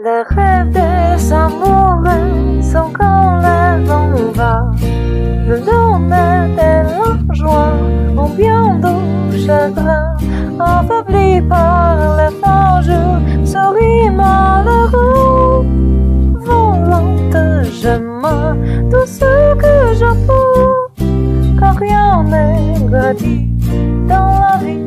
Les rêves des amoureux sont quand le vent va. Le lendemain de la joie, en bien doux chagrin, affaibli par les fanges, souris malheureux. Volante, j'aime tout ce que j'apporte, car rien n'est gratuit dans la vie.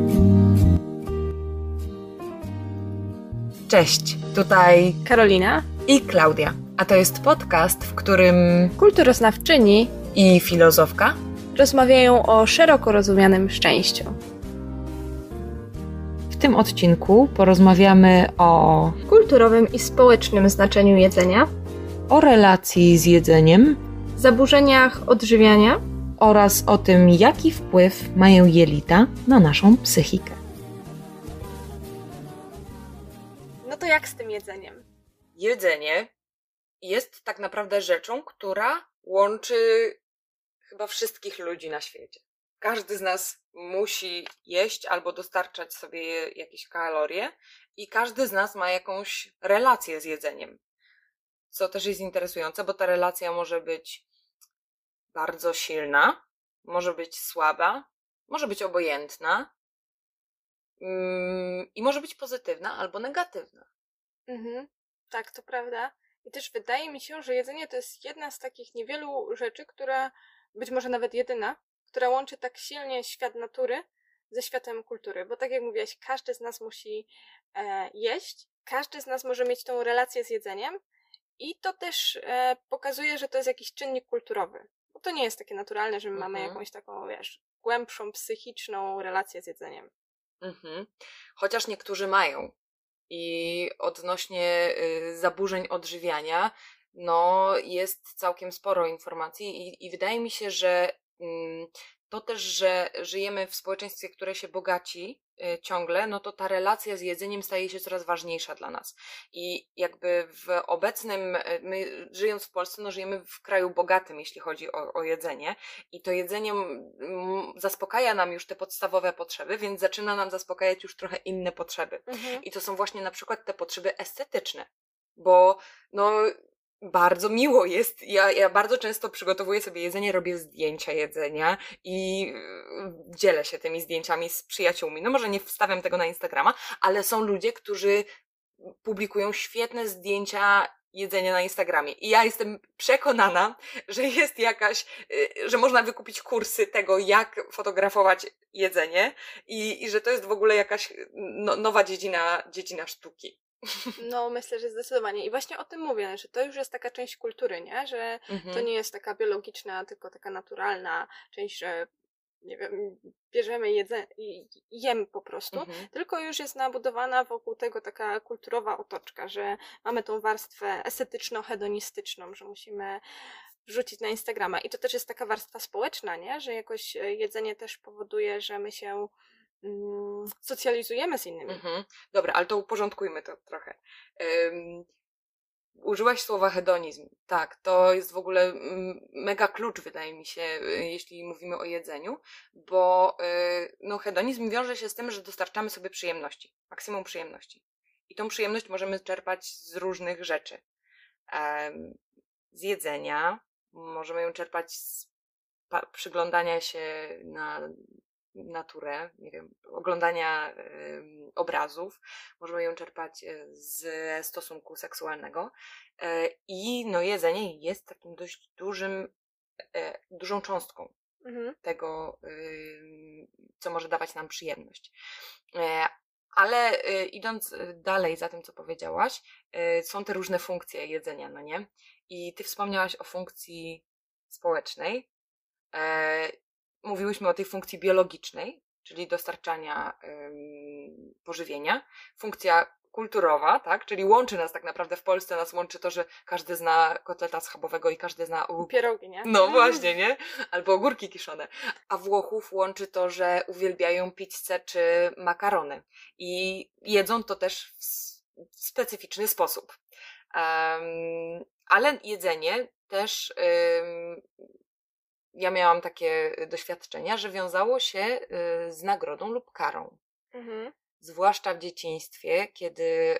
Cześć, tutaj Karolina, i Klaudia. A to jest podcast, w którym kulturoznawczyni, i filozofka rozmawiają o szeroko rozumianym szczęściu. w tym odcinku porozmawiamy o, Kulturowym i społecznym znaczeniu jedzenia, o relacji z jedzeniem zaburzeniach odżywiania, oraz o tym, jaki wpływ mają jelita na naszą psychikę. To jak z tym jedzeniem? Jedzenie jest tak naprawdę rzeczą, która łączy chyba wszystkich ludzi na świecie. Każdy z nas musi jeść albo dostarczać sobie jakieś kalorie, i każdy z nas ma jakąś relację z jedzeniem. Co też jest interesujące, bo ta relacja może być bardzo silna, może być słaba, może być obojętna mm, i może być pozytywna albo negatywna. Mhm, tak, to prawda. I też wydaje mi się, że jedzenie to jest jedna z takich niewielu rzeczy, która, być może nawet jedyna, która łączy tak silnie świat natury ze światem kultury. Bo tak jak mówiłaś, każdy z nas musi e, jeść, każdy z nas może mieć tą relację z jedzeniem i to też e, pokazuje, że to jest jakiś czynnik kulturowy. Bo to nie jest takie naturalne, że my mamy Mhm. jakąś taką, wiesz, głębszą, psychiczną relację z jedzeniem. Mhm. Chociaż niektórzy mają. I odnośnie y, zaburzeń odżywiania, no jest całkiem sporo informacji i, i wydaje mi się, że mm, to też, że żyjemy w społeczeństwie, które się bogaci y, ciągle, no to ta relacja z jedzeniem staje się coraz ważniejsza dla nas. I jakby w obecnym, y, my żyjąc w Polsce, no żyjemy w kraju bogatym, jeśli chodzi o, o jedzenie i to jedzenie zaspokaja nam już te podstawowe potrzeby, więc zaczyna nam zaspokajać już trochę inne potrzeby. Mhm. I to są właśnie na przykład te potrzeby estetyczne, bo no bardzo miło jest. Ja, ja bardzo często przygotowuję sobie jedzenie, robię zdjęcia jedzenia i yy, dzielę się tymi zdjęciami z przyjaciółmi. No może nie wstawiam tego na Instagrama, ale są ludzie, którzy publikują świetne zdjęcia jedzenia na Instagramie. I ja jestem przekonana, że jest jakaś, y, że można wykupić kursy tego, jak fotografować jedzenie i, i że to jest w ogóle jakaś no, nowa dziedzina, dziedzina sztuki. No, myślę, że zdecydowanie. I właśnie o tym mówię, że to już jest taka część kultury, nie? Że Mhm. to nie jest taka biologiczna, tylko taka naturalna część, że nie wiem, bierzemy jedzenie jemy po prostu. Mhm. Tylko już jest nabudowana wokół tego taka kulturowa otoczka, że mamy tą warstwę estetyczno-hedonistyczną, że musimy wrzucić na Instagrama. I to też jest taka warstwa społeczna, nie? Że jakoś e, jedzenie też powoduje, że my się socjalizujemy z innymi. Mhm. Dobra, ale to uporządkujmy to trochę. Ym, użyłaś słowa hedonizm. Tak, to jest w ogóle mm, mega klucz, wydaje mi się, y, jeśli mówimy o jedzeniu, bo y, no, hedonizm wiąże się z tym, że dostarczamy sobie przyjemności, maksimum przyjemności. I tą przyjemność możemy czerpać z różnych rzeczy. Em, z jedzenia, możemy ją czerpać z przyglądania się na naturę, nie wiem, oglądania obrazów, możemy ją czerpać ze stosunku seksualnego. E, I no, jedzenie jest takim dość dużym, e, dużą cząstką Mhm. tego, co może dawać nam przyjemność. E, Ale idąc dalej za tym, co powiedziałaś, są te różne funkcje jedzenia, no nie? I ty wspomniałaś o funkcji społecznej. Mówiłyśmy o tej funkcji biologicznej, czyli dostarczania ym, pożywienia. Funkcja kulturowa, tak? Czyli łączy nas tak naprawdę w Polsce, nas łączy to, że każdy zna kotleta schabowego i każdy zna u- Pierogi, nie? no właśnie, nie? Albo ogórki kiszone. A Włochów łączy to, że uwielbiają pizzę czy makarony. I jedzą to też w specyficzny sposób. Em, ale jedzenie też. ym, ja miałam takie doświadczenia, że wiązało się y, z nagrodą lub karą Mhm. zwłaszcza w dzieciństwie, kiedy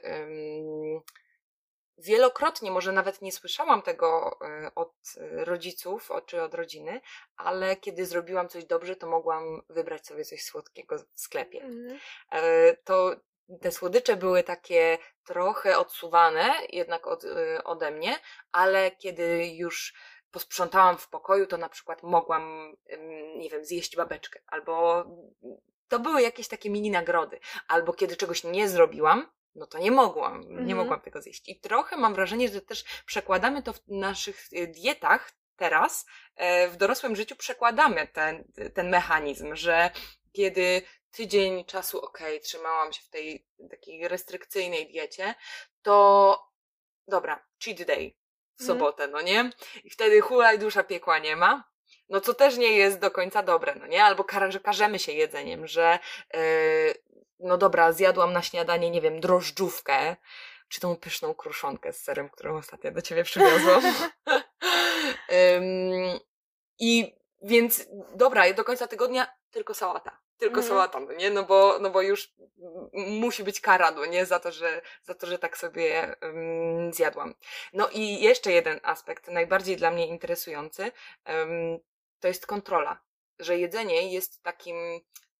wielokrotnie, może nawet nie słyszałam tego e, od rodziców czy od rodziny, ale kiedy zrobiłam coś dobrze, to mogłam wybrać sobie coś słodkiego w sklepie. Mhm. E, To te słodycze były takie trochę odsuwane jednak od, y, ode mnie, ale kiedy już posprzątałam w pokoju, to na przykład mogłam, nie wiem, zjeść babeczkę, albo to były jakieś takie mini nagrody, albo kiedy czegoś nie zrobiłam, no to nie mogłam, nie Mhm. mogłam tego zjeść. I trochę mam wrażenie, że też przekładamy to w naszych y, dietach teraz, e, w dorosłym życiu przekładamy ten, ten mechanizm, że kiedy tydzień czasu, okej, trzymałam się w tej takiej restrykcyjnej diecie, to dobra, cheat day w Mhm. sobotę, no nie? I wtedy hulaj dusza piekła nie ma. No co też nie jest do końca dobre, no nie? Albo kar- że karzemy się jedzeniem, że yy, no dobra, zjadłam na śniadanie, nie wiem, drożdżówkę, czy tą pyszną kruszonkę z serem, którą ostatnio do ciebie przywiozłam. Ym, I więc dobra, do końca tygodnia tylko sałata. Tylko Mhm. sałata, no nie? No bo, no bo już musi być kara, no nie? Za to, że, za to, że tak sobie ym, zjadłam. No i jeszcze jeden aspekt, najbardziej dla mnie interesujący, ym, to jest kontrola. Że jedzenie jest takim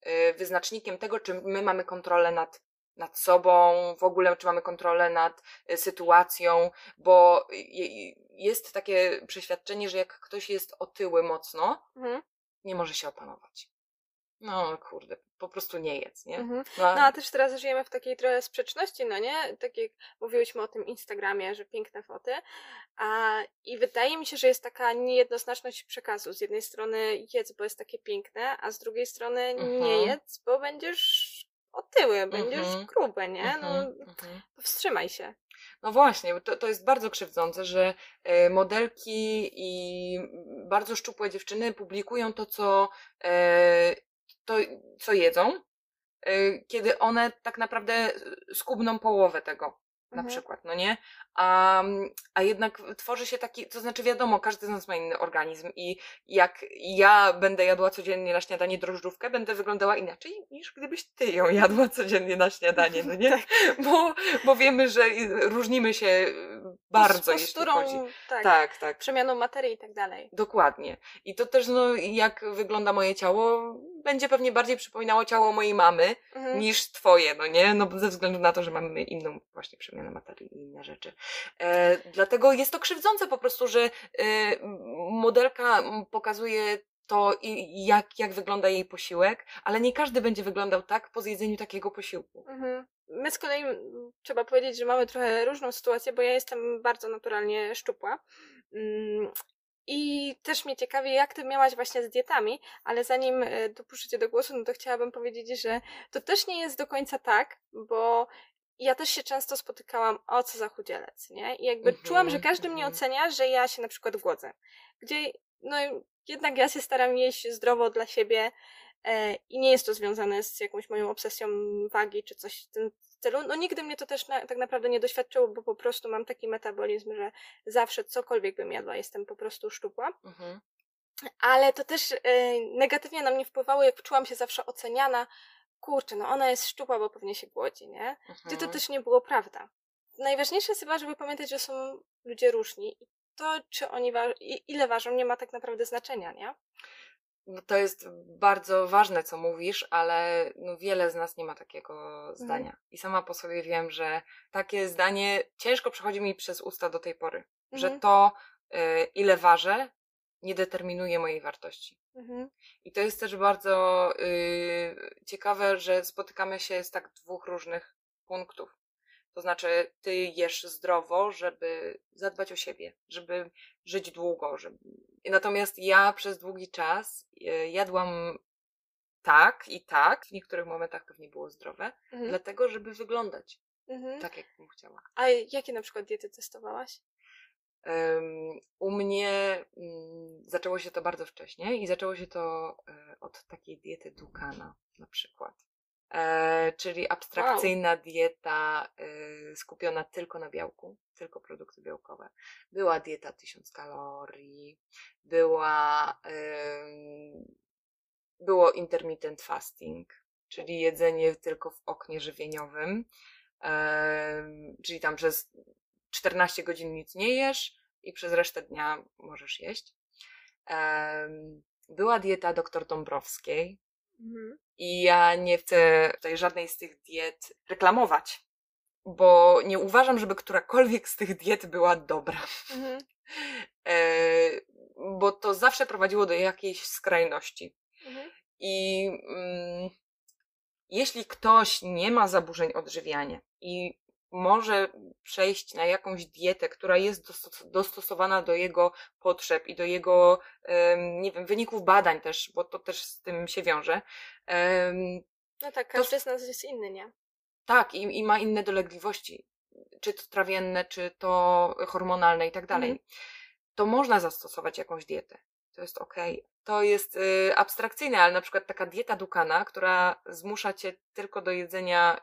y, wyznacznikiem tego, czy my mamy kontrolę nad, nad sobą, w ogóle, czy mamy kontrolę nad y, sytuacją, bo je- jest takie przeświadczenie, że jak ktoś jest otyły mocno, Mhm. nie może się opanować. No kurde, po prostu nie jedz, nie? Mhm. No, a- No a też teraz żyjemy w takiej trochę sprzeczności, no nie? Tak jak mówiłyśmy o tym Instagramie, że piękne foty. A, I wydaje mi się, że jest taka niejednoznaczność przekazu. Z jednej strony jedz, bo jest takie piękne, a z drugiej strony nie Mhm. jedz, bo będziesz otyły, będziesz Mhm. gruby, nie? No Mhm, mhm. powstrzymaj się. No właśnie, to, to jest bardzo krzywdzące, że e, modelki i bardzo szczupłe dziewczyny publikują to, co, e, to, co jedzą, e, kiedy one tak naprawdę skubną połowę tego, na Mhm. przykład, no nie? A, a jednak tworzy się taki, to znaczy wiadomo, każdy z nas ma inny organizm i jak ja będę jadła codziennie na śniadanie drożdżówkę, będę wyglądała inaczej niż gdybyś ty ją jadła codziennie na śniadanie, no nie? Tak. Bo, bo wiemy, że różnimy się bardzo, Z jeśli posturą, chodzi. tak, Tak, tak. przemianą materii i tak dalej. Dokładnie. I to też, no, jak wygląda moje ciało, będzie pewnie bardziej przypominało ciało mojej mamy Mhm. niż twoje, no nie? No, ze względu na to, że mamy inną właśnie przemianę materii i inne rzeczy. E, dlatego jest to krzywdzące po prostu, że e, modelka pokazuje to, i, jak, jak wygląda jej posiłek, ale nie każdy będzie wyglądał tak po zjedzeniu takiego posiłku. Mhm. My z kolei trzeba powiedzieć, że mamy trochę różną sytuację, bo ja jestem bardzo naturalnie szczupła. I też mnie ciekawi, jak ty miałaś właśnie z dietami, ale zanim e, dopuszczę cię do głosu, no to chciałabym powiedzieć, że to też nie jest do końca tak, bo ja też się często spotykałam, o co za chudzielec, nie? I jakby Mhm, czułam, że każdy mnie mhm. ocenia, że ja się na przykład głodzę. Gdzie, no jednak ja się staram jeść zdrowo dla siebie, E, I nie jest to związane z jakąś moją obsesją wagi czy coś w tym stylu. No nigdy mnie to też na, tak naprawdę nie doświadczyło, bo po prostu mam taki metabolizm, że zawsze cokolwiek bym jadła, jestem po prostu szczupła. Mhm. Ale to też e, negatywnie na mnie wpływało, jak czułam się zawsze oceniana. Kurczę, no ona jest szczupła, bo pewnie się głodzi, nie? Gdzie to Mhm. też nie było prawda. Najważniejsze jest chyba, żeby pamiętać, że są ludzie różni. I to, czy oni wa- ile ważą, nie ma tak naprawdę znaczenia, nie? No to jest bardzo ważne, co mówisz, ale no wiele z nas nie ma takiego Mhm. zdania. I sama po sobie wiem, że takie zdanie ciężko przechodzi mi przez usta do tej pory. Że Mhm. to, y, ile ważę, nie determinuje mojej wartości. Mhm. I to jest też bardzo y, ciekawe, że spotykamy się z tak dwóch różnych punktów. To znaczy, ty jesz zdrowo, żeby zadbać o siebie, żeby żyć długo. Żeby... Natomiast ja przez długi czas y, jadłam tak i tak, w niektórych momentach pewnie było zdrowe, Mhm. dlatego, żeby wyglądać Mhm. tak, jak bym chciała. A jakie na przykład diety testowałaś? U mnie mm, zaczęło się to bardzo wcześnie i zaczęło się to e, od takiej diety Dukana na przykład. E, czyli abstrakcyjna dieta e, skupiona tylko na białku, tylko produkty białkowe. Była dieta 1000 kalorii, była, było intermittent fasting, czyli jedzenie tylko w oknie żywieniowym, czyli tam przez 14 godzin nic nie jesz i przez resztę dnia możesz jeść. Była dieta dr Dąbrowskiej Mhm. i ja nie chcę tutaj żadnej z tych diet reklamować, bo nie uważam, żeby którakolwiek z tych diet była dobra. Mhm. E, bo to zawsze prowadziło do jakiejś skrajności. Mhm. I mm, jeśli ktoś nie ma zaburzeń odżywiania i może przejść na jakąś dietę, która jest dostos- dostosowana do jego potrzeb i do jego, nie wiem, wyników badań też, bo to też z tym się wiąże. No tak, To- każdy z nas jest inny, nie? tak, i, i ma inne dolegliwości, czy to trawienne, czy to hormonalne i tak dalej. Mhm. To można zastosować jakąś dietę. To jest okej. To jest y, abstrakcyjne, ale na przykład taka dieta Dukana, która zmusza cię tylko do jedzenia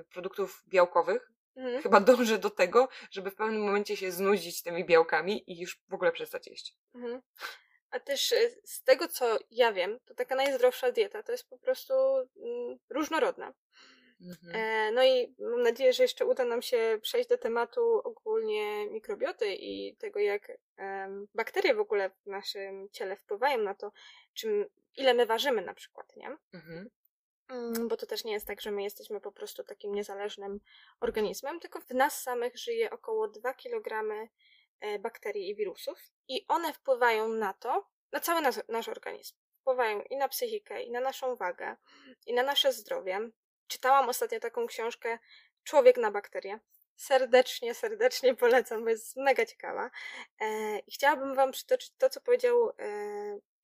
y, produktów białkowych, Mhm. chyba dąży do tego, żeby w pewnym momencie się znudzić tymi białkami i już w ogóle przestać jeść. Mhm. A też e, z tego, co ja wiem, to taka najzdrowsza dieta to jest po prostu mm, różnorodna. Mhm. E, no i mam nadzieję, że jeszcze uda nam się przejść do tematu ogólnie mikrobioty i tego, jak em, bakterie w ogóle w naszym ciele wpływają na to, czym, ile my ważymy na przykład, nie? Mhm. Mm, Bo to też nie jest tak, że my jesteśmy po prostu takim niezależnym organizmem, tylko w nas samych żyje około 2 kg e, bakterii i wirusów i one wpływają na to, na cały nasz, nasz organizm. Wpływają i na psychikę, i na naszą wagę, i na nasze zdrowie. Czytałam ostatnio taką książkę Człowiek na bakterie. Serdecznie, serdecznie polecam, bo jest mega ciekawa. E, I chciałabym Wam przytoczyć to, co powiedział e,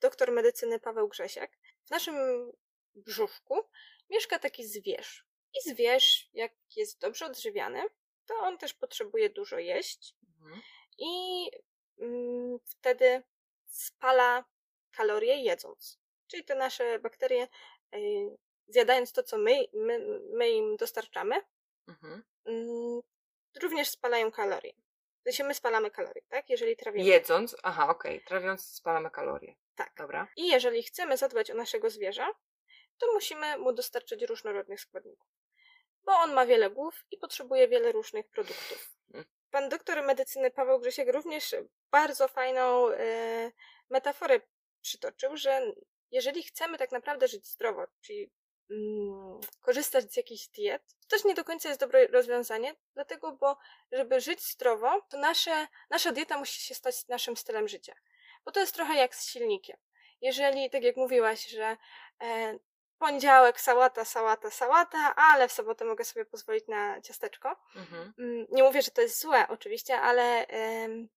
doktor medycyny Paweł Grzesiak. W naszym brzuszku mieszka taki zwierz. I zwierz, jak jest dobrze odżywiany, to on też potrzebuje dużo jeść Mhm. i mm, wtedy spala kalorie jedząc. Czyli te nasze bakterie, y, zjadając to, co my, my, my im dostarczamy, Mhm. mm, również spalają kalorie. Sensie my spalamy kalorie, tak? Jeżeli trawimy. Jedząc, aha, okej, trawiąc spalamy kalorie. Tak. Dobra. I jeżeli chcemy zadbać o naszego zwierza, to musimy mu dostarczyć różnorodnych składników. Bo on ma wiele głów i potrzebuje wiele różnych produktów. Mm. Pan doktor medycyny Paweł Grzesiek również bardzo fajną e, metaforę przytoczył, że jeżeli chcemy tak naprawdę żyć zdrowo, czyli mm, korzystać z jakichś diet, to też nie do końca jest dobre rozwiązanie, dlatego, bo żeby żyć zdrowo, to nasze, nasza dieta musi się stać naszym stylem życia. Bo to jest trochę jak z silnikiem. Jeżeli, tak jak mówiłaś, że e, poniedziałek sałata, sałata, sałata, ale w sobotę mogę sobie pozwolić na ciasteczko. Mhm. Mm, Nie mówię, że to jest złe oczywiście, ale em,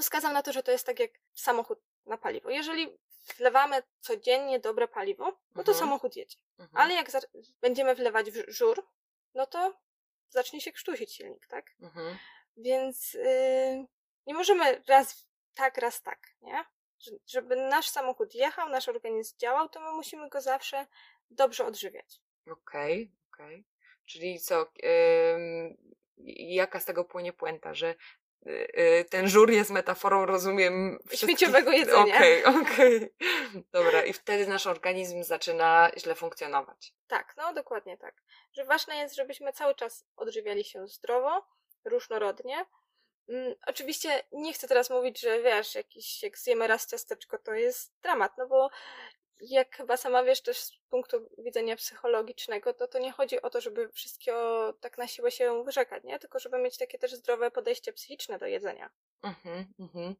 wskazał na to, że to jest tak jak samochód na paliwo. Jeżeli wlewamy codziennie dobre paliwo, no to Mhm. samochód jedzie. Mhm. Ale jak będziemy wlewać w żur, no to zacznie się krztusić silnik, tak? Mhm. Więc yy, nie możemy raz tak, raz tak, nie? Że- Żeby nasz samochód jechał, nasz organizm działał, to my musimy go zawsze dobrze odżywiać. Okej, okej. Czyli co, ym, jaka z tego płynie puenta, że y, y, ten żur jest metaforą, rozumiem, wszystkich- Śmieciowego jedzenia. Okej, okej. Dobra, i wtedy nasz organizm zaczyna źle funkcjonować. Tak, no dokładnie tak. Że ważne jest, żebyśmy cały czas odżywiali się zdrowo, różnorodnie. Mm, oczywiście nie chcę teraz mówić, że wiesz, jakiś, jak zjemy raz ciasteczko, to jest dramat, no bo jak chyba sama wiesz też z punktu widzenia psychologicznego, to to nie chodzi o to, żeby wszystkiego tak na siłę się wyrzekać, nie? Tylko żeby mieć takie też zdrowe podejście psychiczne do jedzenia. Mhm, mhm.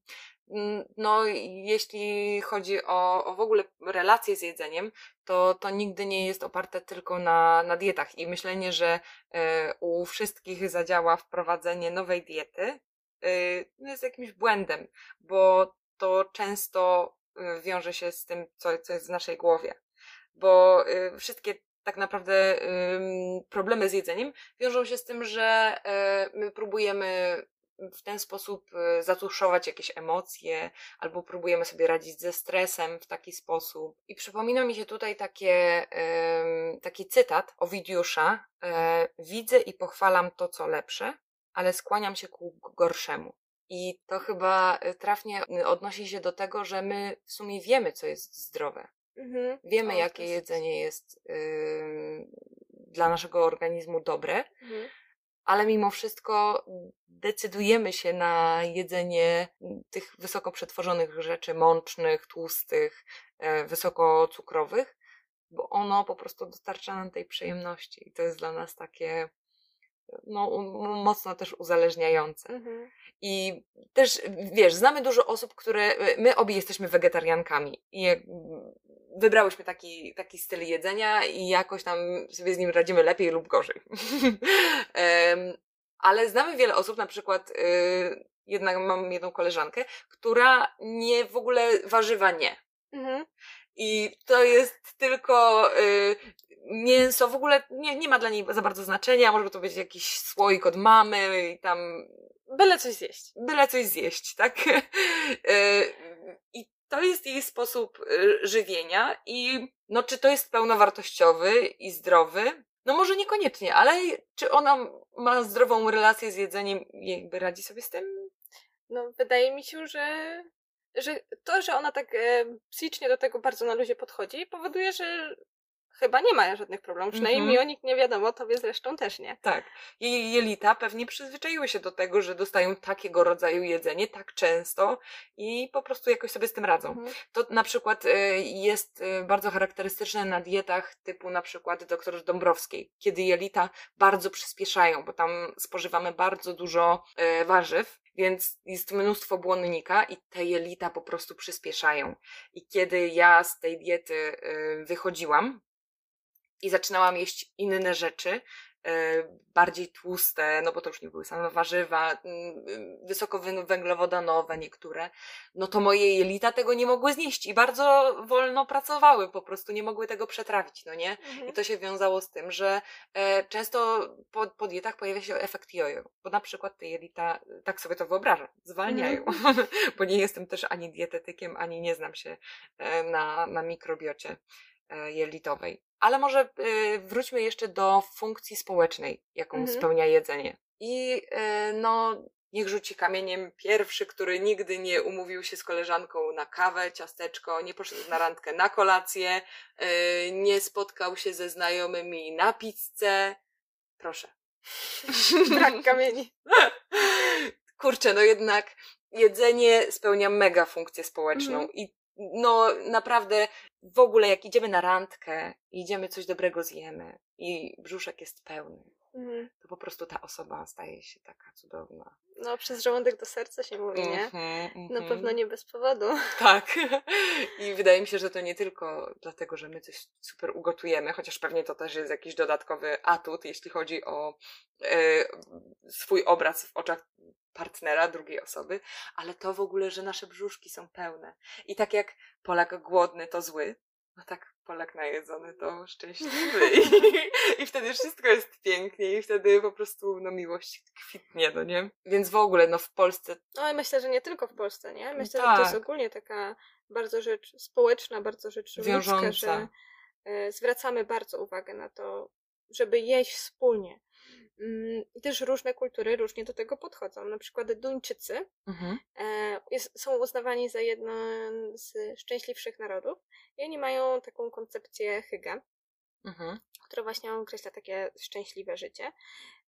Mm, No, jeśli chodzi o, o w ogóle relacje z jedzeniem, to, to nigdy nie jest oparte tylko na, na dietach. I myślenie, że e, u wszystkich zadziała wprowadzenie nowej diety, no jest jakimś błędem, bo to często e, wiąże się z tym, co, co jest w naszej głowie. Bo e, wszystkie tak naprawdę problemy z jedzeniem wiążą się z tym, że my próbujemy w ten sposób zatuszować jakieś emocje, albo próbujemy sobie radzić ze stresem w taki sposób. I przypomina mi się tutaj takie, taki cytat Owidiusza. Widzę i pochwalam to, co lepsze, ale skłaniam się ku gorszemu. I to chyba e, trafnie odnosi się do tego, że my w sumie wiemy, co jest zdrowe. Mhm. Wiemy, O, jakie jest- jedzenie jest ym, dla naszego organizmu dobre, Mhm. ale mimo wszystko decydujemy się na jedzenie tych wysoko przetworzonych rzeczy, mącznych, tłustych, e, wysoko cukrowych, bo ono po prostu dostarcza nam tej przyjemności i to jest dla nas takie no, mocno też uzależniające. Mhm. I też, wiesz, znamy dużo osób, które. My obie jesteśmy wegetariankami i wybrałyśmy taki, taki styl jedzenia i jakoś tam sobie z nim radzimy lepiej lub gorzej. Ale znamy wiele osób, na przykład. y, Jednak mam jedną koleżankę, która nie w ogóle warzywa nie. Mhm. I to jest tylko y, mięso, w ogóle nie, nie ma dla niej za bardzo znaczenia. Może to być jakiś słoik od mamy i tam Byle coś zjeść. byle coś zjeść, tak? Y, I to jest jej sposób y, żywienia i no czy to jest pełnowartościowy i zdrowy? No może niekoniecznie, ale czy ona ma zdrową relację z jedzeniem i jakby radzi sobie z tym? No, wydaje mi się, że, że to, że ona tak e, psychicznie do tego bardzo na luzie podchodzi, powoduje, że chyba nie ma żadnych problemów. Przynajmniej Mhm. mi o nich nie wiadomo, tobie zresztą też nie. Tak. Jej jelita pewnie przyzwyczaiły się do tego, że dostają takiego rodzaju jedzenie tak często i po prostu jakoś sobie z tym radzą. Mhm. To na przykład y, jest y, bardzo charakterystyczne na dietach typu na przykład doktor Dąbrowskiej, kiedy jelita bardzo przyspieszają, bo tam spożywamy bardzo dużo y, warzyw, więc jest mnóstwo błonnika i te jelita po prostu przyspieszają. I kiedy ja z tej diety wychodziłam i zaczynałam jeść inne rzeczy, e, bardziej tłuste, no bo to już nie były same warzywa, mm, y, wysokowęglowodanowe niektóre, no to moje jelita tego nie mogły znieść i bardzo wolno pracowały, po prostu nie mogły tego przetrawić, no nie? Mhm. I to się wiązało z tym, że e, często po, po dietach pojawia się efekt jojo, bo na przykład te jelita, tak sobie to wyobrażam, zwalniają, bo nie jestem też ani dietetykiem, ani nie znam się e, na, na mikrobiocie e, jelitowej. Ale może e, wróćmy jeszcze do funkcji społecznej, jaką Mhm. spełnia jedzenie. I e, no, niech rzuci kamieniem pierwszy, który nigdy nie umówił się z koleżanką na kawę, ciasteczko, nie poszedł na randkę na kolację, e, nie spotkał się ze znajomymi na pizzę. Proszę. Brak kamieni. Kurczę, no jednak jedzenie spełnia mega funkcję społeczną Mhm. i no naprawdę w ogóle jak idziemy na randkę, idziemy coś dobrego zjemy i brzuszek jest pełny, Mhm. to po prostu ta osoba staje się taka cudowna. No, przez żołądek do serca się mówi, nie? Mhm, Na mhm. pewno nie bez powodu. Tak. I wydaje mi się, że to nie tylko dlatego, że my coś super ugotujemy, chociaż pewnie to też jest jakiś dodatkowy atut, jeśli chodzi o e, swój obraz w oczach partnera, drugiej osoby, ale to w ogóle, że nasze brzuszki są pełne. I tak jak Polak głodny to zły, no tak Polak najedzony to szczęśliwy. I, I wtedy wszystko jest pięknie i wtedy po prostu no miłość kwitnie, no nie? Więc w ogóle, no w Polsce No i myślę, że nie tylko w Polsce, nie? Myślę, że Tak. to jest ogólnie taka bardzo rzecz społeczna, bardzo rzecz ludzka, Wiążąca. że e, zwracamy bardzo uwagę na to, żeby jeść wspólnie. Mm, I też różne kultury różnie do tego podchodzą. Na przykład Duńczycy mhm. e, jest, są uznawani za jeden z szczęśliwszych narodów i oni mają taką koncepcję hyga, Mhm. która właśnie określa takie szczęśliwe życie.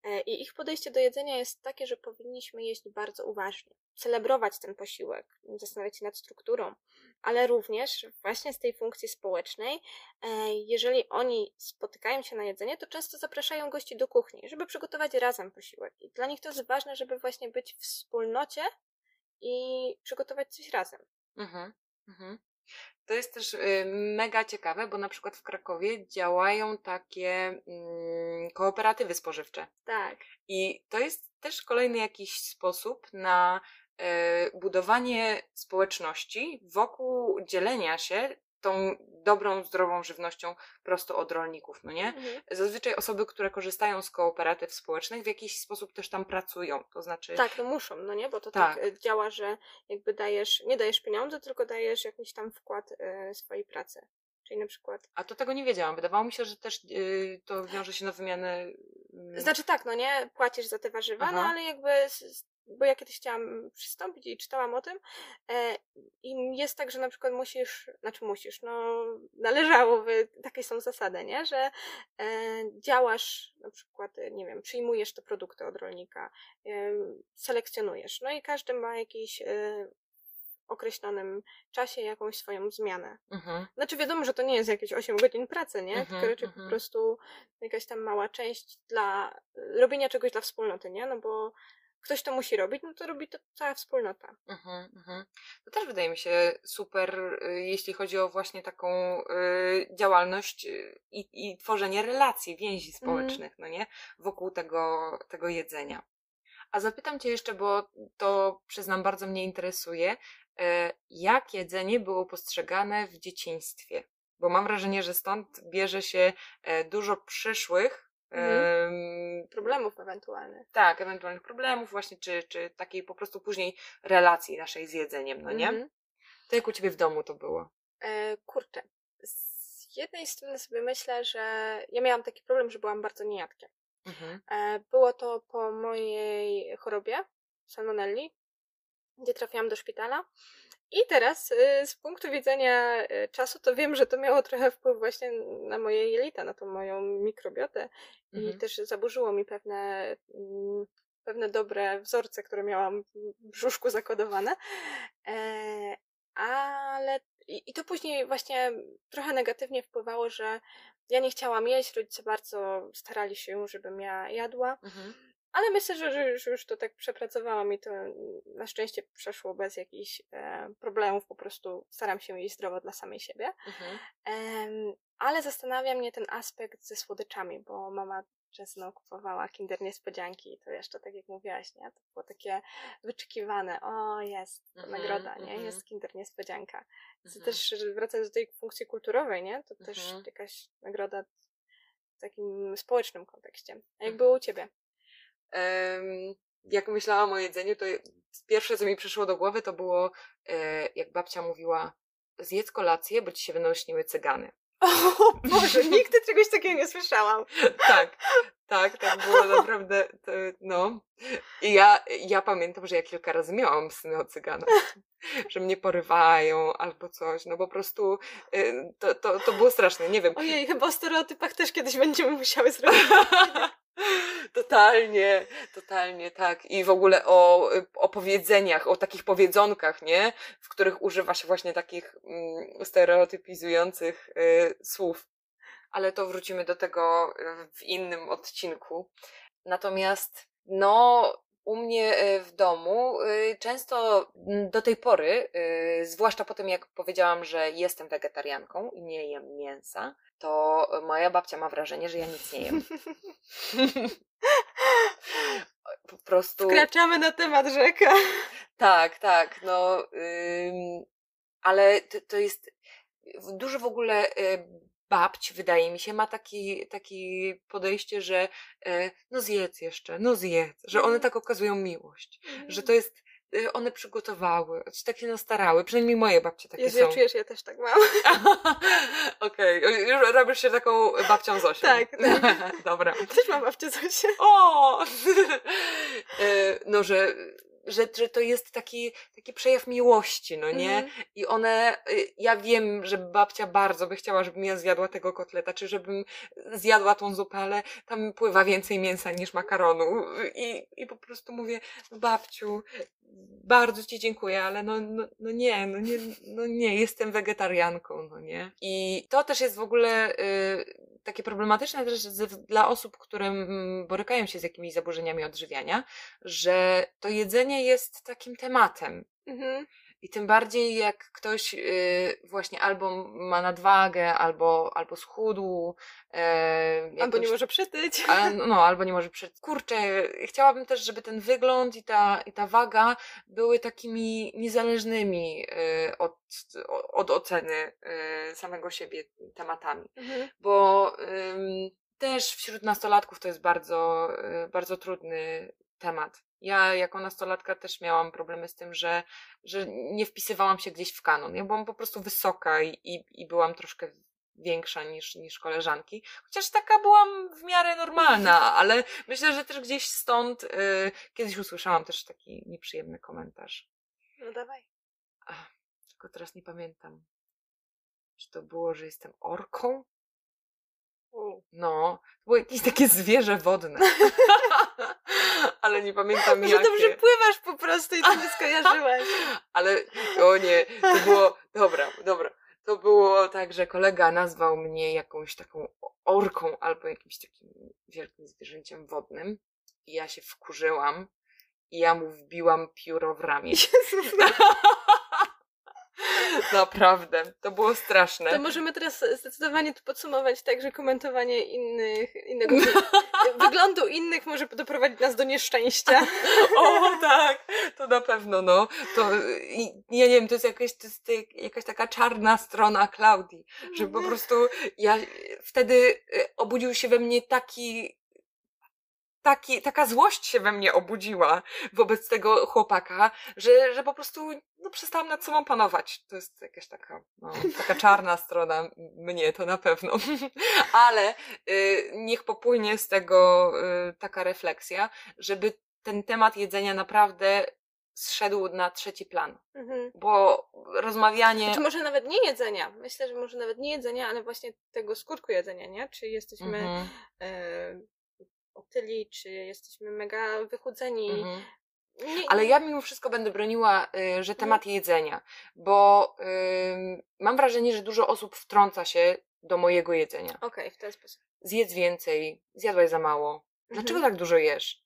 E, I ich podejście do jedzenia jest takie, że powinniśmy jeść bardzo uważnie, celebrować ten posiłek, zastanawiać się nad strukturą, ale również właśnie z tej funkcji społecznej, e, jeżeli oni spotykają się na jedzenie, to często zapraszają gości do kuchni, żeby przygotować razem posiłek. I dla nich to jest ważne, żeby właśnie być w wspólnocie i przygotować coś razem. Mhm. Mhm. To jest też y, mega ciekawe, bo na przykład w Krakowie działają takie mm, kooperatywy spożywcze. Tak. I to jest też kolejny jakiś sposób na e, budowanie społeczności wokół dzielenia się tą dobrą, zdrową żywnością prosto od rolników, no nie? Mhm. Zazwyczaj osoby, które korzystają z kooperatyw społecznych, w jakiś sposób też tam pracują. To znaczy, Tak, no muszą, no nie? Bo to tak, Tak. e, działa, że jakby dajesz, nie dajesz pieniądze, tylko dajesz jakiś tam wkład e, swojej pracy. Czyli na przykład. a to tego nie wiedziałam. Wydawało mi się, że też y, to wiąże się na wymianę. y, Znaczy tak, no nie, płacisz za te warzywa, no Aha. ale jakby bo ja kiedyś chciałam przystąpić i czytałam o tym. E, I jest tak, że na przykład musisz, znaczy musisz, no należałoby, takie są zasady, nie? Że e, działasz, na przykład, nie wiem, przyjmujesz te produkty od rolnika, e, selekcjonujesz. No i każdy ma jakiś określonym czasie jakąś swoją zmianę. Mhm. Znaczy wiadomo, że to nie jest jakieś 8 godzin pracy, nie? Mhm, Tylko raczej mhm. po prostu jakaś tam mała część dla robienia czegoś dla wspólnoty, nie? No bo ktoś to musi robić, no to robi to cała wspólnota. Mhm, mhm. To też wydaje mi się super, y, jeśli chodzi o właśnie taką y, działalność y, i, i tworzenie relacji, więzi społecznych, no nie? Wokół tego, tego jedzenia. A zapytam Cię jeszcze, bo to przyznam bardzo mnie interesuje, e, jak jedzenie było postrzegane w dzieciństwie? Bo mam wrażenie, że stąd bierze się e, dużo przyszłych em, Problemów ewentualnych. tak, ewentualnych problemów właśnie, czy, czy takiej po prostu później relacji naszej z jedzeniem, no nie? Mhm. To jak u Ciebie w domu to było? E, kurczę. Z jednej strony sobie myślę, że ja miałam taki problem, że byłam bardzo niejadkiem. Mhm. E, Było to po mojej chorobie, salmonelli, gdzie trafiłam do szpitala. I teraz y, z punktu widzenia y, czasu, to wiem, że to miało trochę wpływ właśnie na moje jelita, na tą moją mikrobiotę i Mhm. też zaburzyło mi pewne, mm, pewne dobre wzorce, które miałam w brzuszku zakodowane. E, ale i, i to później właśnie trochę negatywnie wpływało, że ja nie chciałam jeść, rodzice bardzo starali się, żebym ja jadła. Mhm. Ale myślę, że, już, już to tak przepracowałam i to na szczęście przeszło bez jakichś e, problemów. Po prostu staram się jeść zdrowo dla samej siebie. Mhm. Em, ale zastanawia mnie ten aspekt ze słodyczami, bo mama często kupowała kinder niespodzianki i to jeszcze, tak jak mówiłaś, nie? To było takie wyczekiwane. O, jest Mhm, nagroda, nie? mhm. Jest kinder niespodzianka. To Mhm. też wracając do tej funkcji kulturowej, nie? To też Mhm. jakaś nagroda w takim społecznym kontekście. A jak Mhm. było u ciebie? Jak myślałam o jedzeniu, to pierwsze, co mi przyszło do głowy, to było, e, jak babcia mówiła, zjedz kolację, bo ci się będą śniły cygany. O Boże, nigdy czegoś takiego nie słyszałam. tak, tak, tak było naprawdę, to, no. I ja, ja pamiętam, że ja kilka razy miałam sny o cyganach, że mnie porywają albo coś, no po prostu y, to, to, to było straszne, nie wiem. Ojej, chyba o stereotypach też kiedyś będziemy musiały zrobić. Totalnie, totalnie tak. I w ogóle o, o powiedzeniach, o takich powiedzonkach, nie? W których używa się właśnie takich mm, stereotypizujących y, słów. Ale to wrócimy do tego y, w innym odcinku. Natomiast, no, u mnie y, w domu y, często do tej pory, y, zwłaszcza po tym jak powiedziałam, że jestem wegetarianką i nie jem mięsa, to moja babcia ma wrażenie, że ja nic nie jem. Po prostu. Wkraczamy na temat rzeka. Tak, tak, no. Ale to, to jest. Dużo w ogóle babć, wydaje mi się, ma taki, taki podejście, że y, no zjedz jeszcze, no zjedz, że one Mhm. tak okazują miłość, że to jest. y, One przygotowały, się takie nastarały, przynajmniej moje babcie takie Jezu, są. ja czujesz, ja też tak mam. Okej, już robisz się taką babcią Zosią. Tak, Dobra. Też mam babcię Zosię. O! E, no, że, że, że to jest taki, taki przejaw miłości, no nie? Mhm. I one, y, ja wiem, że babcia bardzo by chciała, żebym ja zjadła tego kotleta, czy żebym zjadła tą zupę, ale tam pływa więcej mięsa niż makaronu. I, i po prostu mówię, no babciu, bardzo ci dziękuję, ale no, no, no nie, no nie, no nie, jestem wegetarianką, no nie. I to też jest w ogóle y, takie problematyczne też dla osób, które mm, borykają się z jakimiś zaburzeniami odżywiania, że to jedzenie jest takim tematem. Mhm. I tym bardziej jak ktoś y, właśnie albo ma nadwagę, albo, albo schudł. E, Albo nie może przytyć. no, albo nie może przed. Kurczę, chciałabym też, żeby ten wygląd i ta, i ta waga były takimi niezależnymi y, od, od oceny y, samego siebie tematami. Mhm. Bo też wśród nastolatków to jest bardzo, y, bardzo trudny temat. Ja jako nastolatka też miałam problemy z tym, że, że nie wpisywałam się gdzieś w kanon. Ja byłam po prostu wysoka i, i, i byłam troszkę większa niż, niż koleżanki. Chociaż taka byłam w miarę normalna, ale myślę, że też gdzieś stąd y, kiedyś usłyszałam też taki nieprzyjemny komentarz. No dawaj. Ach, tylko teraz nie pamiętam. Czy to było, że jestem orką? No, to było jakieś takie zwierzę wodne. ale nie pamiętam Może jakie. dobrze pływasz po prostu i to nie skojarzyłaś. Ale o nie, to było. Dobra, dobra. To było tak, że kolega nazwał mnie jakąś taką orką albo jakimś takim wielkim zwierzęciem wodnym. I ja się wkurzyłam i ja mu wbiłam pióro w ramię. Jezus, Naprawdę, to było straszne. To możemy teraz zdecydowanie to podsumować tak, że komentowanie innych, innego wyglądu innych może doprowadzić nas do nieszczęścia. O tak, to na pewno, no. To, ja nie wiem, to jest, jakaś, to jest jakaś taka czarna strona Klaudii, że po prostu ja wtedy y, obudził się we mnie taki taki, taka złość się we mnie obudziła wobec tego chłopaka, że, że po prostu no, przestałam nad sobą panować. To jest jakaś taka, no, taka czarna strona mnie, to na pewno. Ale y, niech popłynie z tego y, taka refleksja, żeby ten temat jedzenia naprawdę zszedł na trzeci plan. Mhm. Bo rozmawianie. Czy może nawet nie jedzenia? Myślę, że może nawet nie jedzenia, ale właśnie tego skutku jedzenia, nie? Czy jesteśmy Mhm, e, otyli, czy jesteśmy mega wychudzeni. mhm. Nie, Ale ja mimo wszystko będę broniła, y, że temat jedzenia, bo mam wrażenie, że dużo osób wtrąca się do mojego jedzenia. Okej, w ten sposób. Zjedz więcej, zjadłaś za mało. Dlaczego Mhm. tak dużo jesz?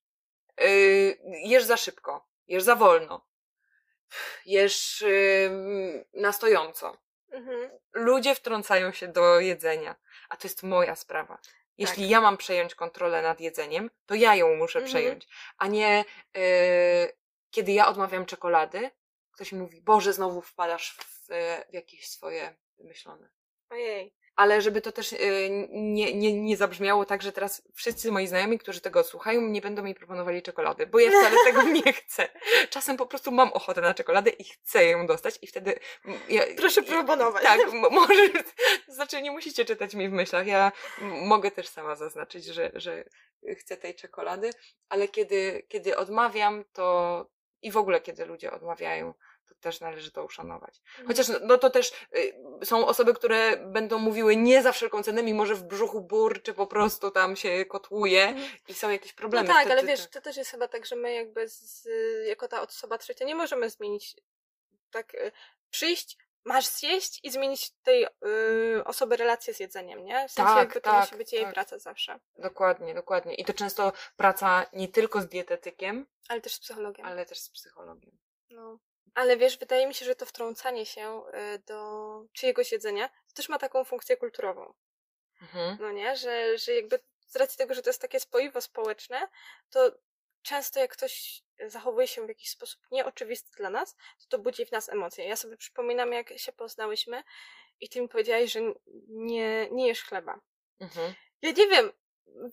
Yy, jesz za szybko, jesz za wolno, jesz ym, na stojąco. Mhm. Ludzie wtrącają się do jedzenia, a to jest moja sprawa. Jeśli Tak. ja mam przejąć kontrolę nad jedzeniem, to ja ją muszę Mhm. przejąć, a nie yy, kiedy ja odmawiam czekolady, ktoś mi mówi, Boże, znowu wpadasz w, w jakieś swoje wymyślone. Ojej. Ale żeby to też yy, nie, nie, nie zabrzmiało tak, że teraz wszyscy moi znajomi, którzy tego słuchają, nie będą mi proponowali czekolady, bo ja wcale tego nie chcę. Czasem po prostu mam ochotę na czekoladę i chcę ją dostać i wtedy... Ja, Proszę proponować. Tak, może, znaczy nie musicie czytać mi w myślach, ja mogę też sama zaznaczyć, że, że chcę tej czekolady, ale kiedy, kiedy odmawiam, to i w ogóle kiedy ludzie odmawiają, to też należy to uszanować. Chociaż no, no to też y, są osoby, które będą mówiły nie za wszelką cenę, mimo że w brzuchu bur, czy po prostu tam się kotłuje Mhm. i są jakieś No problemy. tak, wtedy ale wiesz, to też jest chyba tak, że my jakby z, jako ta osoba trzecia nie możemy zmienić tak y, przyjść, masz zjeść i zmienić tej y, osoby relację z jedzeniem, nie? W sensie Tak, jakby to tak, musi być jej tak. praca zawsze. Dokładnie, dokładnie. I to często praca nie tylko z dietetykiem, Ale też z psychologiem. ale też z psychologiem. No. Ale wiesz, wydaje mi się, że to wtrącanie się y, do czyjegoś jedzenia też ma taką funkcję kulturową. Mhm. No nie? Że, że jakby z racji tego, że to jest takie spoiwo społeczne, to często jak ktoś zachowuje się w jakiś sposób nieoczywisty dla nas, to to budzi w nas emocje. Ja sobie przypominam, jak się poznałyśmy i ty mi powiedziałaś, że nie, nie jesz chleba. Mhm. Ja nie wiem,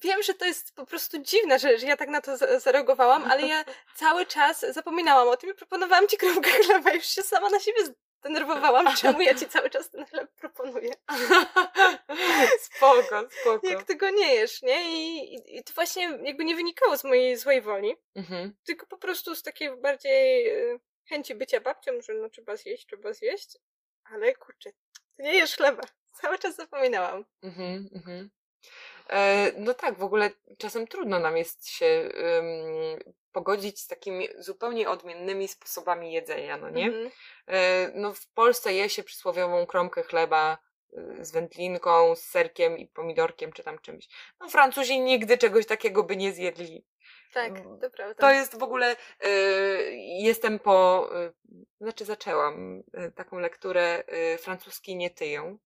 wiem, że to jest po prostu dziwne, że, że ja tak na to za- zareagowałam, ale ja cały czas zapominałam o tym i proponowałam ci kromkę chleba i już się sama na siebie zdenerwowałam, czemu ja ci cały czas ten chleb proponuję. spoko, spoko. Jak ty go nie jesz, nie? I, i, I to właśnie jakby nie wynikało z mojej złej woli, Mhm. tylko po prostu z takiej bardziej e, chęci bycia babcią, że no trzeba zjeść, trzeba zjeść, ale kurczę, ty nie jesz chleba. Cały czas zapominałam. Mhm, mhm. E, no tak, w ogóle czasem trudno nam jest się ym, pogodzić z takimi zupełnie odmiennymi sposobami jedzenia, no nie? Mhm. E, no w Polsce je się przysłowiową kromkę chleba y, z wędlinką, z serkiem i pomidorkiem, czy tam czymś. No Francuzi nigdy czegoś takiego by nie zjedli. Tak, Mm, to prawda. To jest w ogóle, y, jestem po, y, znaczy zaczęłam taką lekturę y, Francuski nie tyją.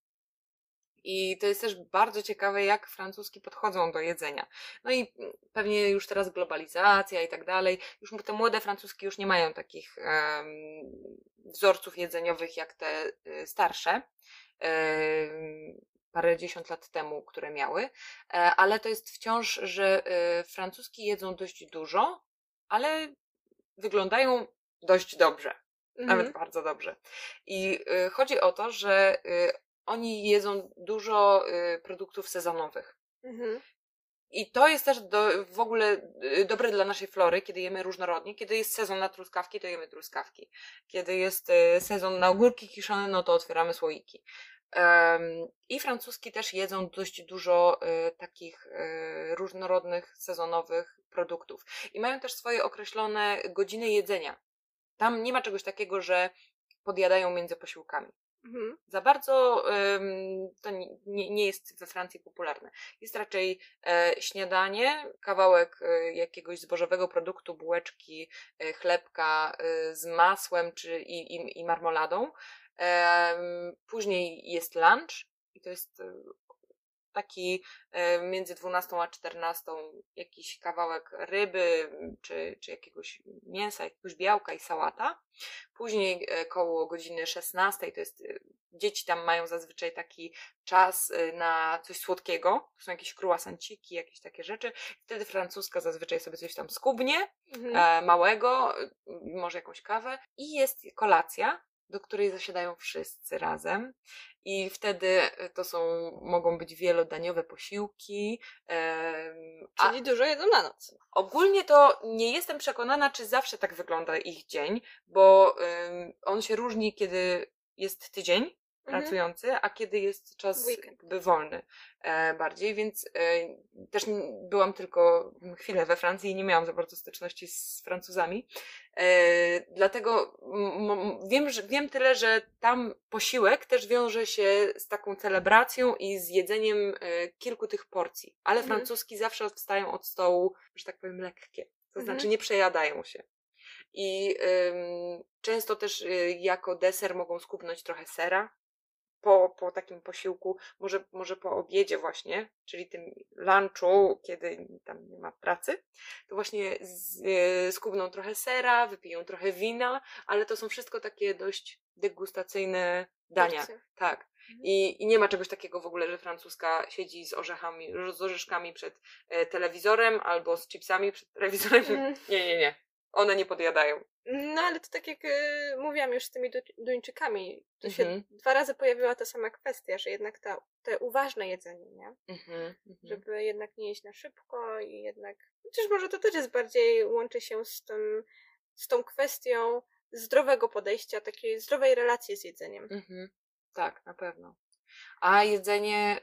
I to jest też bardzo ciekawe, jak francuski podchodzą do jedzenia. No i mm, pewnie już teraz globalizacja i tak dalej. Już te młode francuski już nie mają takich em, wzorców jedzeniowych jak te y, starsze. em, parędziesiąt lat temu, które miały, E, ale to jest wciąż, że e, francuski jedzą dość dużo, ale wyglądają dość dobrze, Mhm. nawet bardzo dobrze. I e, chodzi o to, że oni jedzą dużo y, produktów sezonowych. Mhm. I to jest też do, w ogóle y, dobre dla naszej flory, kiedy jemy różnorodnie. Kiedy jest sezon na truskawki, to jemy truskawki. Kiedy jest y, sezon na ogórki kiszone, no to otwieramy słoiki. Em, I francuski też jedzą dość dużo y, takich y, różnorodnych, sezonowych produktów. I mają też swoje określone godziny jedzenia. Tam nie ma czegoś takiego, że podjadają między posiłkami. Mhm. Za bardzo to nie, nie jest we Francji popularne. Jest raczej e, śniadanie, kawałek e, jakiegoś zbożowego produktu, bułeczki, e, chlebka e, z masłem czy i, i, i marmoladą. Później jest lunch i to jest e, taki e, między 12 a 14 jakiś kawałek ryby czy, czy jakiegoś mięsa, jakiegoś białka i sałata. Później e, koło godziny 16 to jest, e, dzieci tam mają zazwyczaj taki czas na coś słodkiego, to są jakieś croissanciki, jakieś takie rzeczy. Wtedy francuska zazwyczaj sobie coś tam skubnie, Mhm. małego, może jakąś kawę i jest kolacja, do której zasiadają wszyscy razem. I wtedy e, to są, mogą być wielodaniowe posiłki. a Czyli dużo jedzą na noc. ogólnie to nie jestem przekonana, czy zawsze tak wygląda ich dzień, bo on się różni, kiedy jest tydzień Mhm. pracujący, a kiedy jest czas Weekend. jakby wolny e, bardziej, więc e, też byłam tylko chwilę we Francji i nie miałam za bardzo styczności z Francuzami. E, dlatego wiem, że, wiem tyle, że tam posiłek też wiąże się z taką celebracją i z jedzeniem e, kilku tych porcji, ale Mhm. francuski zawsze wstają od stołu, że tak powiem, lekkie. To Mhm. znaczy nie przejadają się. I ym, często też y, jako deser mogą skupnąć trochę sera po, po takim posiłku, może, może po obiedzie właśnie, czyli tym lunchu, kiedy tam nie ma pracy, to właśnie z, y, skubną trochę sera, wypiją trochę wina, ale to są wszystko takie dość degustacyjne dania. Porcje. Tak. Mhm. I, I nie ma czegoś takiego w ogóle, że francuska siedzi z orzechami, z orzeszkami przed e, telewizorem albo z chipsami przed telewizorem. Mhm. Nie, nie, nie. One nie podjadają. No ale to tak jak y, mówiłam już z tymi Du- Duńczykami, to się Mhm. dwa razy pojawiła ta sama kwestia, że jednak ta, te uważne jedzenie, nie? Mhm, mhm. Żeby jednak nie jeść na szybko i jednak... Chociaż może to też jest bardziej, łączy się z tym, z tą kwestią zdrowego podejścia, takiej zdrowej relacji z jedzeniem. Mhm. Tak, na pewno. A jedzenie,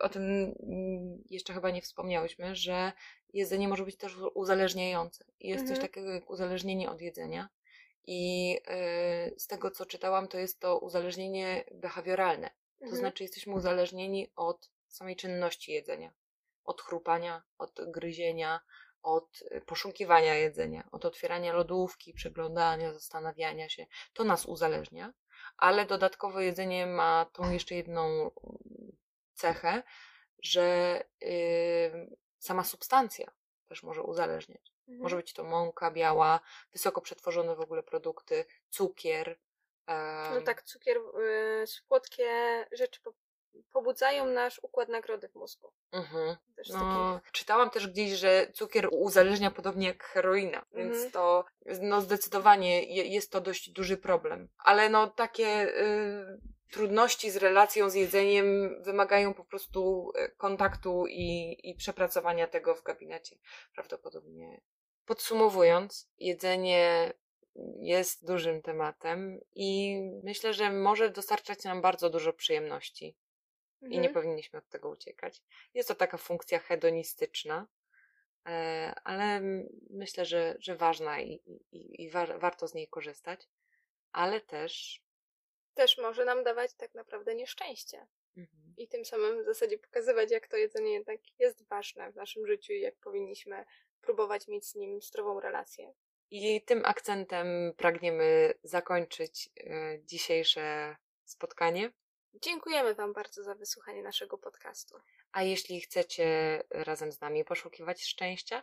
o tym ym, jeszcze chyba nie wspomniałyśmy, że jedzenie może być też uzależniające. Jest coś Mhm. takiego jak uzależnienie od jedzenia. I y, z tego, co czytałam, to jest to uzależnienie behawioralne. To Mhm. znaczy, jesteśmy uzależnieni od samej czynności jedzenia, od chrupania, od gryzienia, od y, poszukiwania jedzenia, od otwierania lodówki, przeglądania, zastanawiania się. To nas uzależnia, ale dodatkowo jedzenie ma tą jeszcze jedną mm, cechę, że sama substancja też może uzależniać. Mhm. Może być to mąka biała, wysoko przetworzone w ogóle produkty, cukier. No em, tak, cukier, y, słodkie rzeczy po, pobudzają nasz układ nagrody w mózgu. Mhm. Też No, takich... czytałam też gdzieś, że cukier uzależnia podobnie jak heroina, więc Mhm. to no zdecydowanie je, jest to dość duży problem. Ale no takie y, trudności z relacją z jedzeniem wymagają po prostu y, kontaktu i, i przepracowania tego w gabinecie prawdopodobnie. Podsumowując, jedzenie jest dużym tematem i myślę, że może dostarczać nam bardzo dużo przyjemności i nie Mhm. powinniśmy od tego uciekać. Jest to taka funkcja hedonistyczna, e, ale myślę, że, że ważna i, i, i wa- warto z niej korzystać, ale też. Też może nam dawać tak naprawdę nieszczęście. Mhm. I tym samym w zasadzie pokazywać, jak to jedzenie jednak jest ważne w naszym życiu i jak powinniśmy próbować mieć z nim zdrową relację. I tym akcentem pragniemy zakończyć e, dzisiejsze spotkanie. Dziękujemy Wam bardzo za wysłuchanie naszego podcastu. A jeśli chcecie razem z nami poszukiwać szczęścia,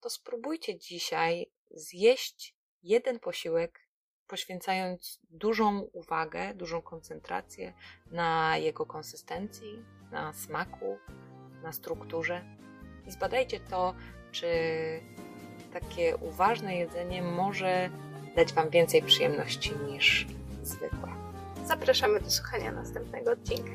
to spróbujcie dzisiaj zjeść jeden posiłek, poświęcając dużą uwagę, dużą koncentrację na jego konsystencji, na smaku, na strukturze. I zbadajcie to, czy takie uważne jedzenie może dać Wam więcej przyjemności niż zwykłe. Zapraszamy do słuchania następnego odcinka.